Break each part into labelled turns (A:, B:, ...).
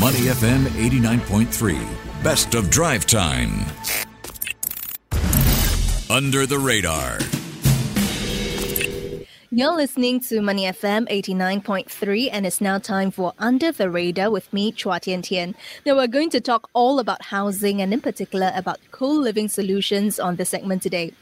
A: Money FM 89.3, best of drive time. Under the radar.
B: You're listening to Money FM 89.3 and it's now time for Under the Radar with me, Chua Tian Tian. Now we're going to talk all about housing and in particular about co-living solutions on this segment today.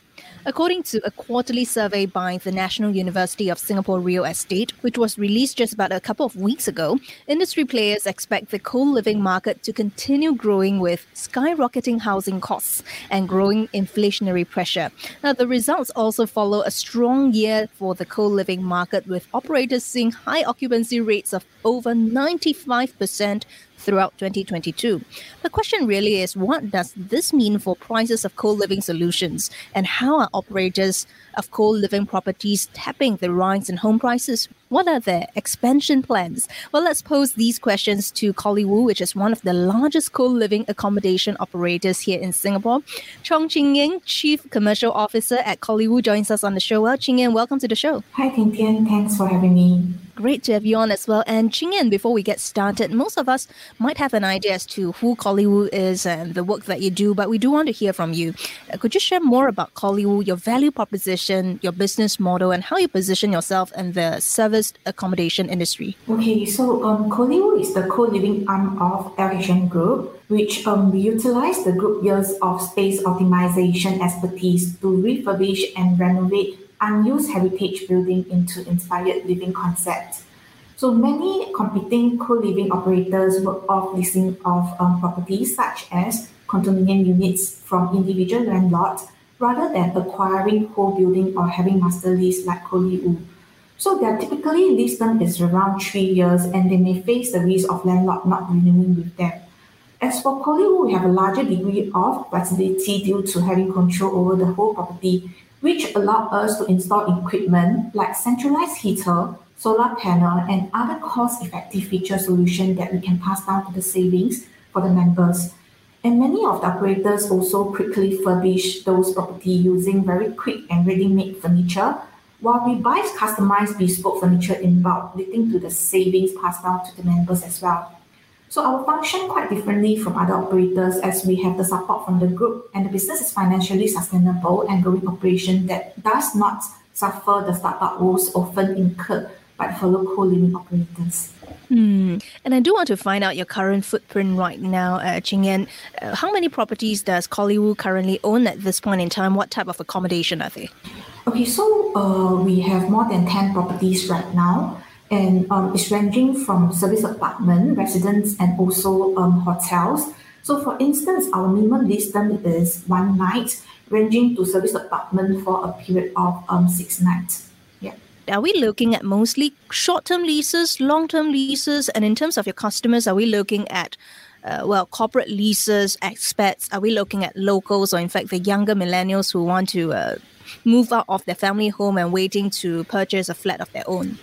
B: According to a quarterly survey by the National University of Singapore Real Estate, which was released just about a couple of weeks ago, industry players expect the co living market to continue growing with skyrocketing housing costs and growing inflationary pressure. Now, the results also follow a strong year for the co living market, with operators seeing high occupancy rates of over 95% throughout 2022. The question really is what does this mean for prices of co living solutions and how are operators of co living properties tapping the rise in home prices? What are their expansion plans? Well, let's pose these questions to Coliwoo, which is one of the largest co living accommodation operators here in Singapore. Chong Ching Ying, Chief Commercial Officer at Coliwoo, joins us on the show. Well, Ching Ying, welcome to the show.
C: Hi, Tian Tian. Thanks for having me.
B: Great to have you on as well. And Ching Yan, before we get started, most of us might have an idea as to who Coliwoo is and the work that you do, but we do want to hear from you. Uh, could you share more about Coliwoo, your value proposition, your business model, and how you position yourself in the service accommodation industry?
C: Okay, so um, Coliwoo is the co-living arm of LHN Group, which um, we utilize the group years of space optimization expertise to refurbish and renovate unused heritage building into inspired living concepts. So many competing co-living operators work off leasing of um, properties such as condominium units from individual landlords rather than acquiring whole building or having master lease like Coliwoo. So their typically lease term is around three years and they may face the risk of landlord not renewing with them. As for Coliwoo, we have a larger degree of flexibility due to having control over the whole property which allow us to install equipment like centralized heater, solar panel, and other cost-effective feature solution that we can pass down to the savings for the members. And many of the operators also quickly furbish those property using very quick and ready-made furniture, while we buy customized bespoke furniture in bulk, leading to the savings passed down to the members as well. So our function quite differently from other operators as we have the support from the group and the business is financially sustainable and growing operation that does not suffer the startup woes often incurred by fellow co-living operators.
B: Hmm. And I do want to find out your current footprint right now, uh, Ching Yan. Uh, how many properties does Coliwoo currently own at this point in time? What type of accommodation are they?
C: Okay, so uh, we have more than 10 properties right now and um, it's ranging from service apartment, residents, and also um, hotels. So, for instance, our minimum lease term is one night, ranging to service apartment for a period of um, six nights. Yeah.
B: Are we looking at mostly short-term leases, long-term leases, and in terms of your customers, are we looking at uh, well, corporate leases, expats? Are we looking at locals, or in fact, the younger millennials who want to uh, move out of their family home and waiting to purchase a flat of their own?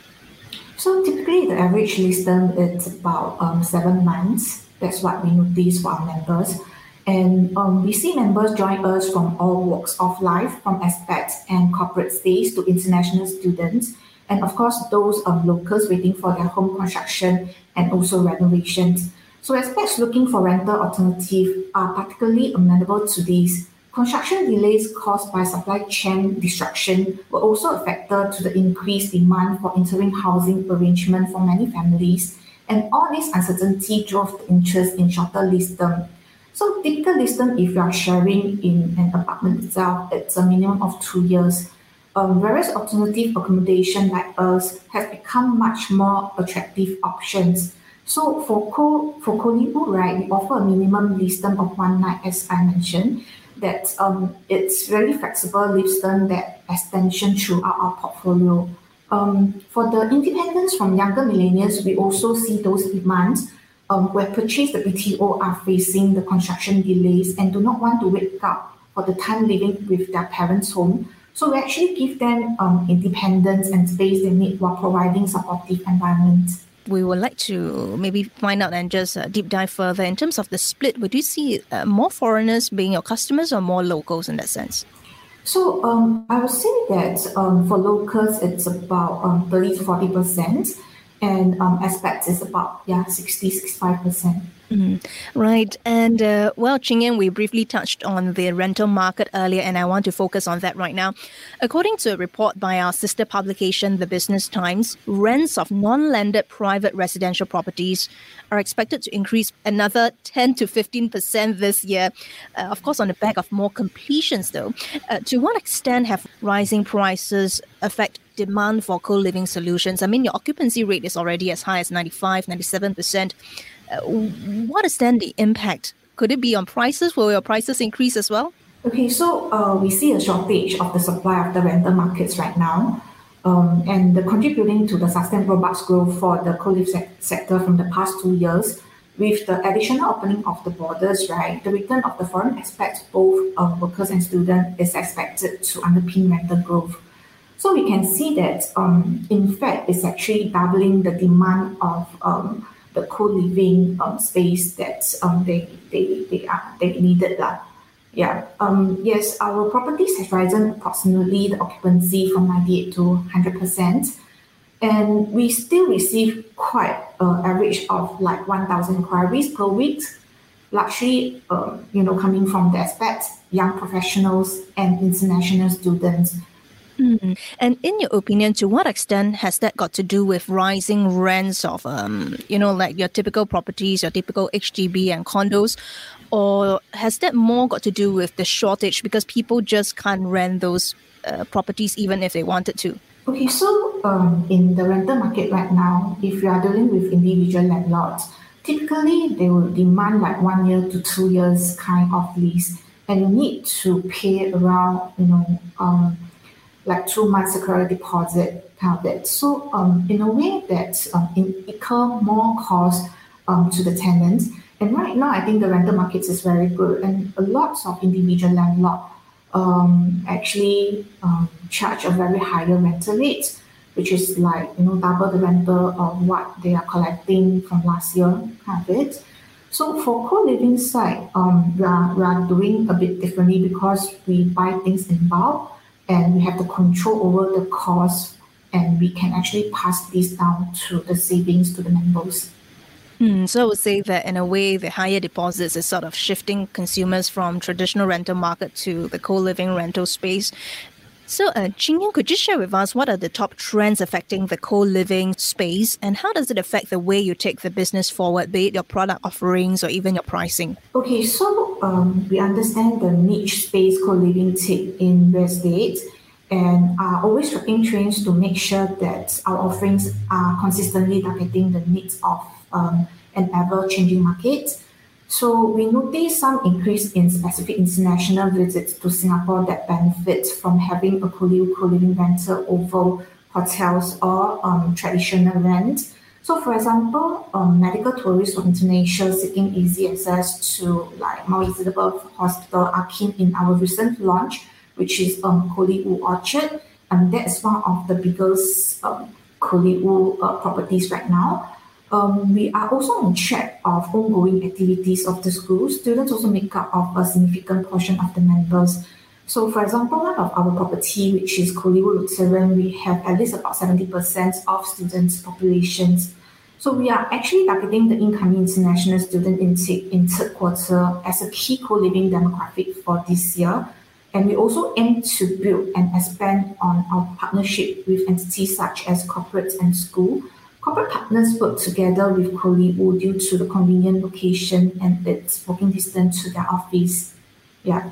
C: So typically, the average lease term is about um, seven months. That's what we notice for our members. And um, we see members join us from all walks of life, from expats and corporate stays to international students, and of course, those um, locals waiting for their home construction and also renovations. So expats looking for rental alternative are particularly amenable to these Construction delays caused by supply chain disruption were also a factor to the increased demand for interim housing arrangement for many families, and all this uncertainty drove the interest in shorter lease term. So typical lease term, if you are sharing in an apartment itself, it's a minimum of two years. Um, alternative accommodation like us has become much more attractive options. So for co for Coliwoo, right, we offer a minimum lease term of one night, as I mentioned, that um, it's very flexible lease them that extension throughout our portfolio. Um, for the independence from younger millennials, we also see those demands um, where purchase the BTO are facing the construction delays and do not want to wake up for the time living with their parents' home. So we actually give them um, independence and space they need while providing supportive environments
B: we would like to maybe find out and just uh, deep dive further in terms of the split. Would you see uh, more foreigners being your customers or more locals in that sense?
C: So um, I would say that um, for locals, it's about um, 30 to 40 percent. and um, expats is about yeah 60 65 percent.
B: Mm, right. And uh, well, Ching we briefly touched on the rental market earlier, and I want to focus on that right now. According to a report by our sister publication, The Business Times, rents of non landed private residential properties are expected to increase another 10 to 15% this year. Uh, of course, on the back of more completions, though. Uh, to what extent have rising prices affect demand for co living solutions? I mean, your occupancy rate is already as high as 95, 97%. Uh, what is then the impact? Could it be on prices? Will your prices increase as well?
C: Okay, so uh, we see a shortage of the supply of the rental markets right now. Um, and the contributing to the sustained robust growth for the co-live se- sector from the past two years, with the additional opening of the borders, right, the return of the foreign expats, both uh, workers and students, is expected to underpin rental growth. So we can see that, um, in fact, it's actually doubling the demand of um, the co-living um, space that um, they they they are they needed lah. Yeah. Um, yes, our properties has risen approximately the occupancy from 98 to 100 percent, and we still receive quite an average of like 1,000 inquiries per week, largely um, you know coming from the expats, young professionals, and international students
B: Mm. And in your opinion, to what extent has that got to do with rising rents of, um, you know, like your typical properties, your typical HDB and condos, or has that more got to do with the shortage because people just can't rent those uh, properties even if they wanted to?
C: Okay, so um, in the rental market right now, if you are dealing with individual landlords, typically they will demand like one year to two years kind of lease, and you need to pay around, you know, um, like two months security deposit kind of. So um, in a way that um, incur more cost um, to the tenants. And right now, I think the rental markets is very good, and a lot of individual landlord um, actually um, charge a very higher rental rate, which is like you know double the rental of what they are collecting from last year, kind of it. So for co-living side, um, we are we are doing a bit differently because we buy things in bulk and we have the control over the cost and we can actually pass this down to the savings to the members.
B: Mm, so I would say that in a way, the higher deposits is sort of shifting consumers from traditional rental market to the co-living rental space. So, uh, could you share with us what are the top trends affecting the co-living space, and how does it affect the way you take the business forward, be it your product offerings or even your pricing?
C: Okay, so um, we understand the niche space co-living take in real estate, and are always tracking trends to make sure that our offerings are consistently targeting the needs of um, an ever-changing market. So we noticed some increase in specific international visits to Singapore that benefit from having a co-living rental over hotels or um, traditional rent. So for example, um, medical tourists from Indonesia seeking easy access to like Mount Elizabeth Hospital are keen in our recent launch, which is um, Koli Orchard. And that's one of the biggest um, uh, properties right now. Um, we are also on track of ongoing activities of the school. Students also make up of a significant portion of the members. So, for example, one of our property, which is Coliwoo Lutheran, we have at least about 70% of students' populations. So we are actually targeting the incoming international student intake in third quarter as a key co-living demographic for this year. And we also aim to build and expand on our partnership with entities such as corporates and school Corporate partners work together with Coliwoo due to the convenient location and its walking distance to their office. Yeah.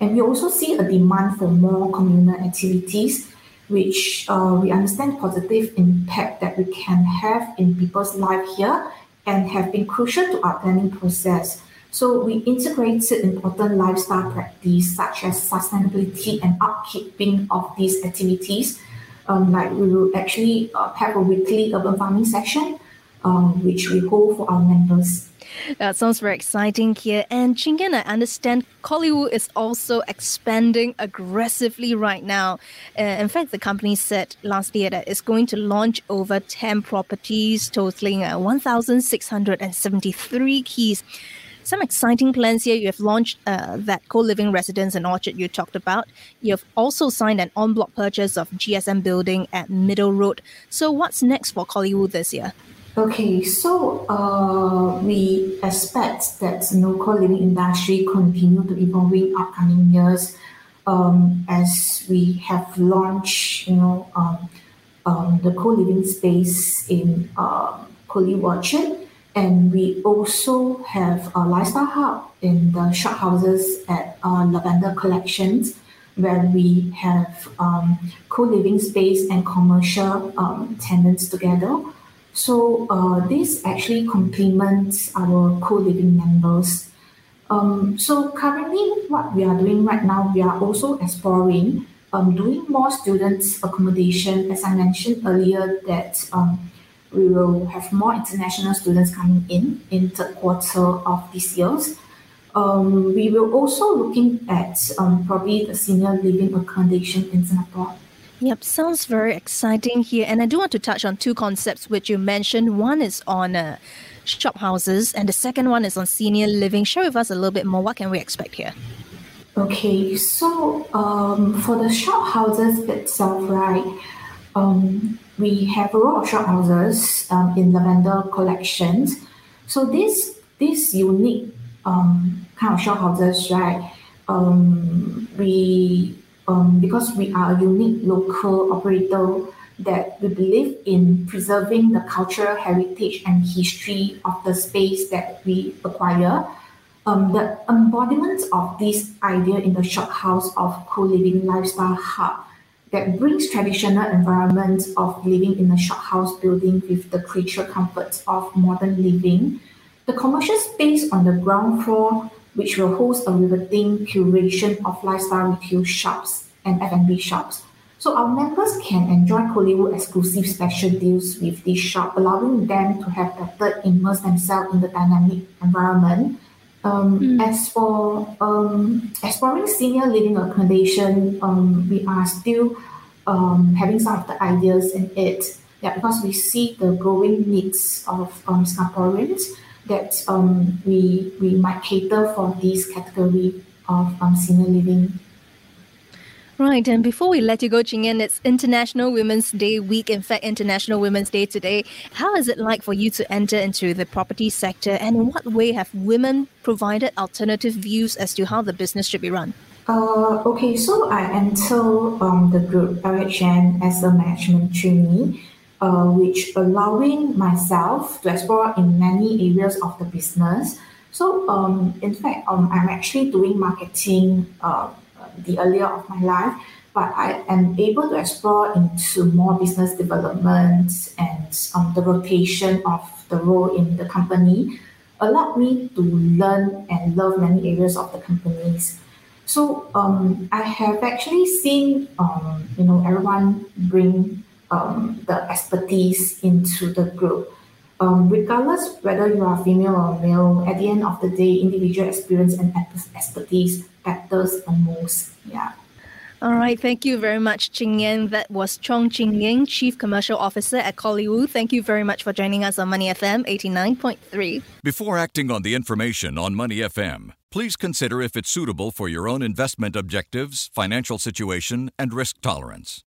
C: And we also see a demand for more communal activities, which uh, we understand positive impact that we can have in people's life here and have been crucial to our planning process. So we integrated important lifestyle practice such as sustainability and upkeeping of these activities um, like we will actually uh, have a weekly urban farming session, um, which we hold for our members.
B: That sounds very exciting here. And Chingan, I understand Coliwoo is also expanding aggressively right now. Uh, in fact, the company said last year that it's going to launch over 10 properties totaling uh, 1,673 keys. some exciting plans here. You have launched uh, that co-living residence in Orchard you talked about. You have also signed an en bloc purchase of GSM building at Middle Road. So what's next for Coliwoo this year?
C: Okay, so uh, we expect that the you co-living industry continue to evolve in upcoming years um, as we have launched, you know, um, um, the co-living space in uh, Orchard, and we also have a lifestyle hub in the shop houses at uh, Lavender Collections, where we have um, co-living space and commercial um, tenants together. So uh, this actually complements our co-living members. Um, so currently, what we are doing right now, we are also exploring um, doing more students accommodation. As I mentioned earlier, that um, we will have more international students coming in in third quarter of this year. Um, we will also looking at um, probably the senior living accommodation in Singapore.
B: Yep, sounds very exciting here. And I do want to touch on two concepts which you mentioned. One is on uh, shop houses, and the second one is on senior living. Share with us a little bit more. What can we expect here?
C: Okay, so um, for the shop houses itself, right, um, we have a lot of shop houses um, in Lavender collections. So this this unique um, kind of shop houses, right, um, we um, because we are a unique local operator that we believe in preserving the cultural heritage and history of the space that we acquire. Um, the embodiment of this idea in the shop house of co-living lifestyle hub that brings traditional environment of living in a shop house building with the creature comforts of modern living. The commercial space on the ground floor which will host a riveting curation of lifestyle retail shops and F&B shops. So our members can enjoy Coliwoo exclusive special deals with this shop, allowing them to have better immerse themselves in the dynamic environment. Um, mm. As for um, exploring senior living accommodation, um, we are still um, having some of the ideas in it. Yeah, because we see the growing needs of um, Singaporeans that um, we we might cater for this category of um, senior living.
B: Right, and before we let you go, Ching it's International Women's Day week. In fact, International Women's Day today. How is it like for you to enter into the property sector, and in what way have women provided alternative views as to how the business should be run?
C: Uh, okay, so I enter um, the group LHN as a management trainee uh, which allowing myself to explore in many areas of the business. So, um, in fact, um, I'm actually doing marketing uh, the earlier of my life, but I am able to explore into more business development and um, the rotation of the role in the company allowed me to learn and love many areas of the companies. So um, I have actually seen um, you know everyone bring um, the expertise into the group. Um, regardless whether you are female or male, at the end of the day, individual experience and expertise matters the most. Yeah.
B: All right, thank you very much, Ching Yen. That was Chong Ching Yen, Chief Commercial Officer at Coliwoo. Thank you very much for joining us on Money FM 89.3.
A: Before acting on the information on Money FM, please consider if it's suitable for your own investment objectives, financial situation, and risk tolerance.